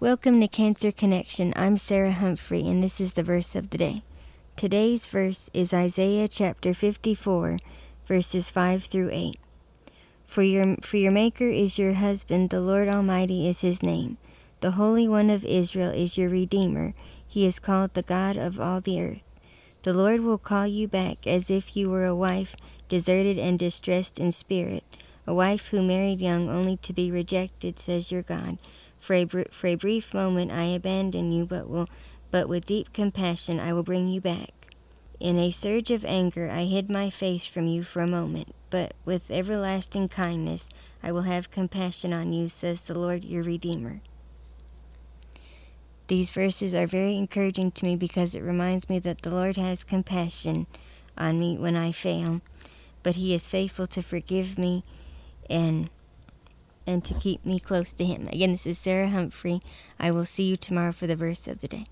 Welcome to Cancer Connection. I'm Sarah Humphrey, and this is the verse of the day. Today's verse is Isaiah chapter 54, verses 5 through 8. For your, for your Maker is your husband, the Lord Almighty is his name. The Holy One of Israel is your Redeemer. He is called the God of all the earth. The Lord will call you back as if you were a wife deserted and distressed in spirit, a wife who married young only to be rejected, says your God. For a, br- for a brief moment I abandon you, but will but with deep compassion I will bring you back. In a surge of anger I hid my face from you for a moment, but with everlasting kindness I will have compassion on you, says the Lord your Redeemer. These verses are very encouraging to me because it reminds me that the Lord has compassion on me when I fail, but He is faithful to forgive me and and to keep me close to Him. Again, this is Sarah Humphrey. I will see you tomorrow for the verse of the day.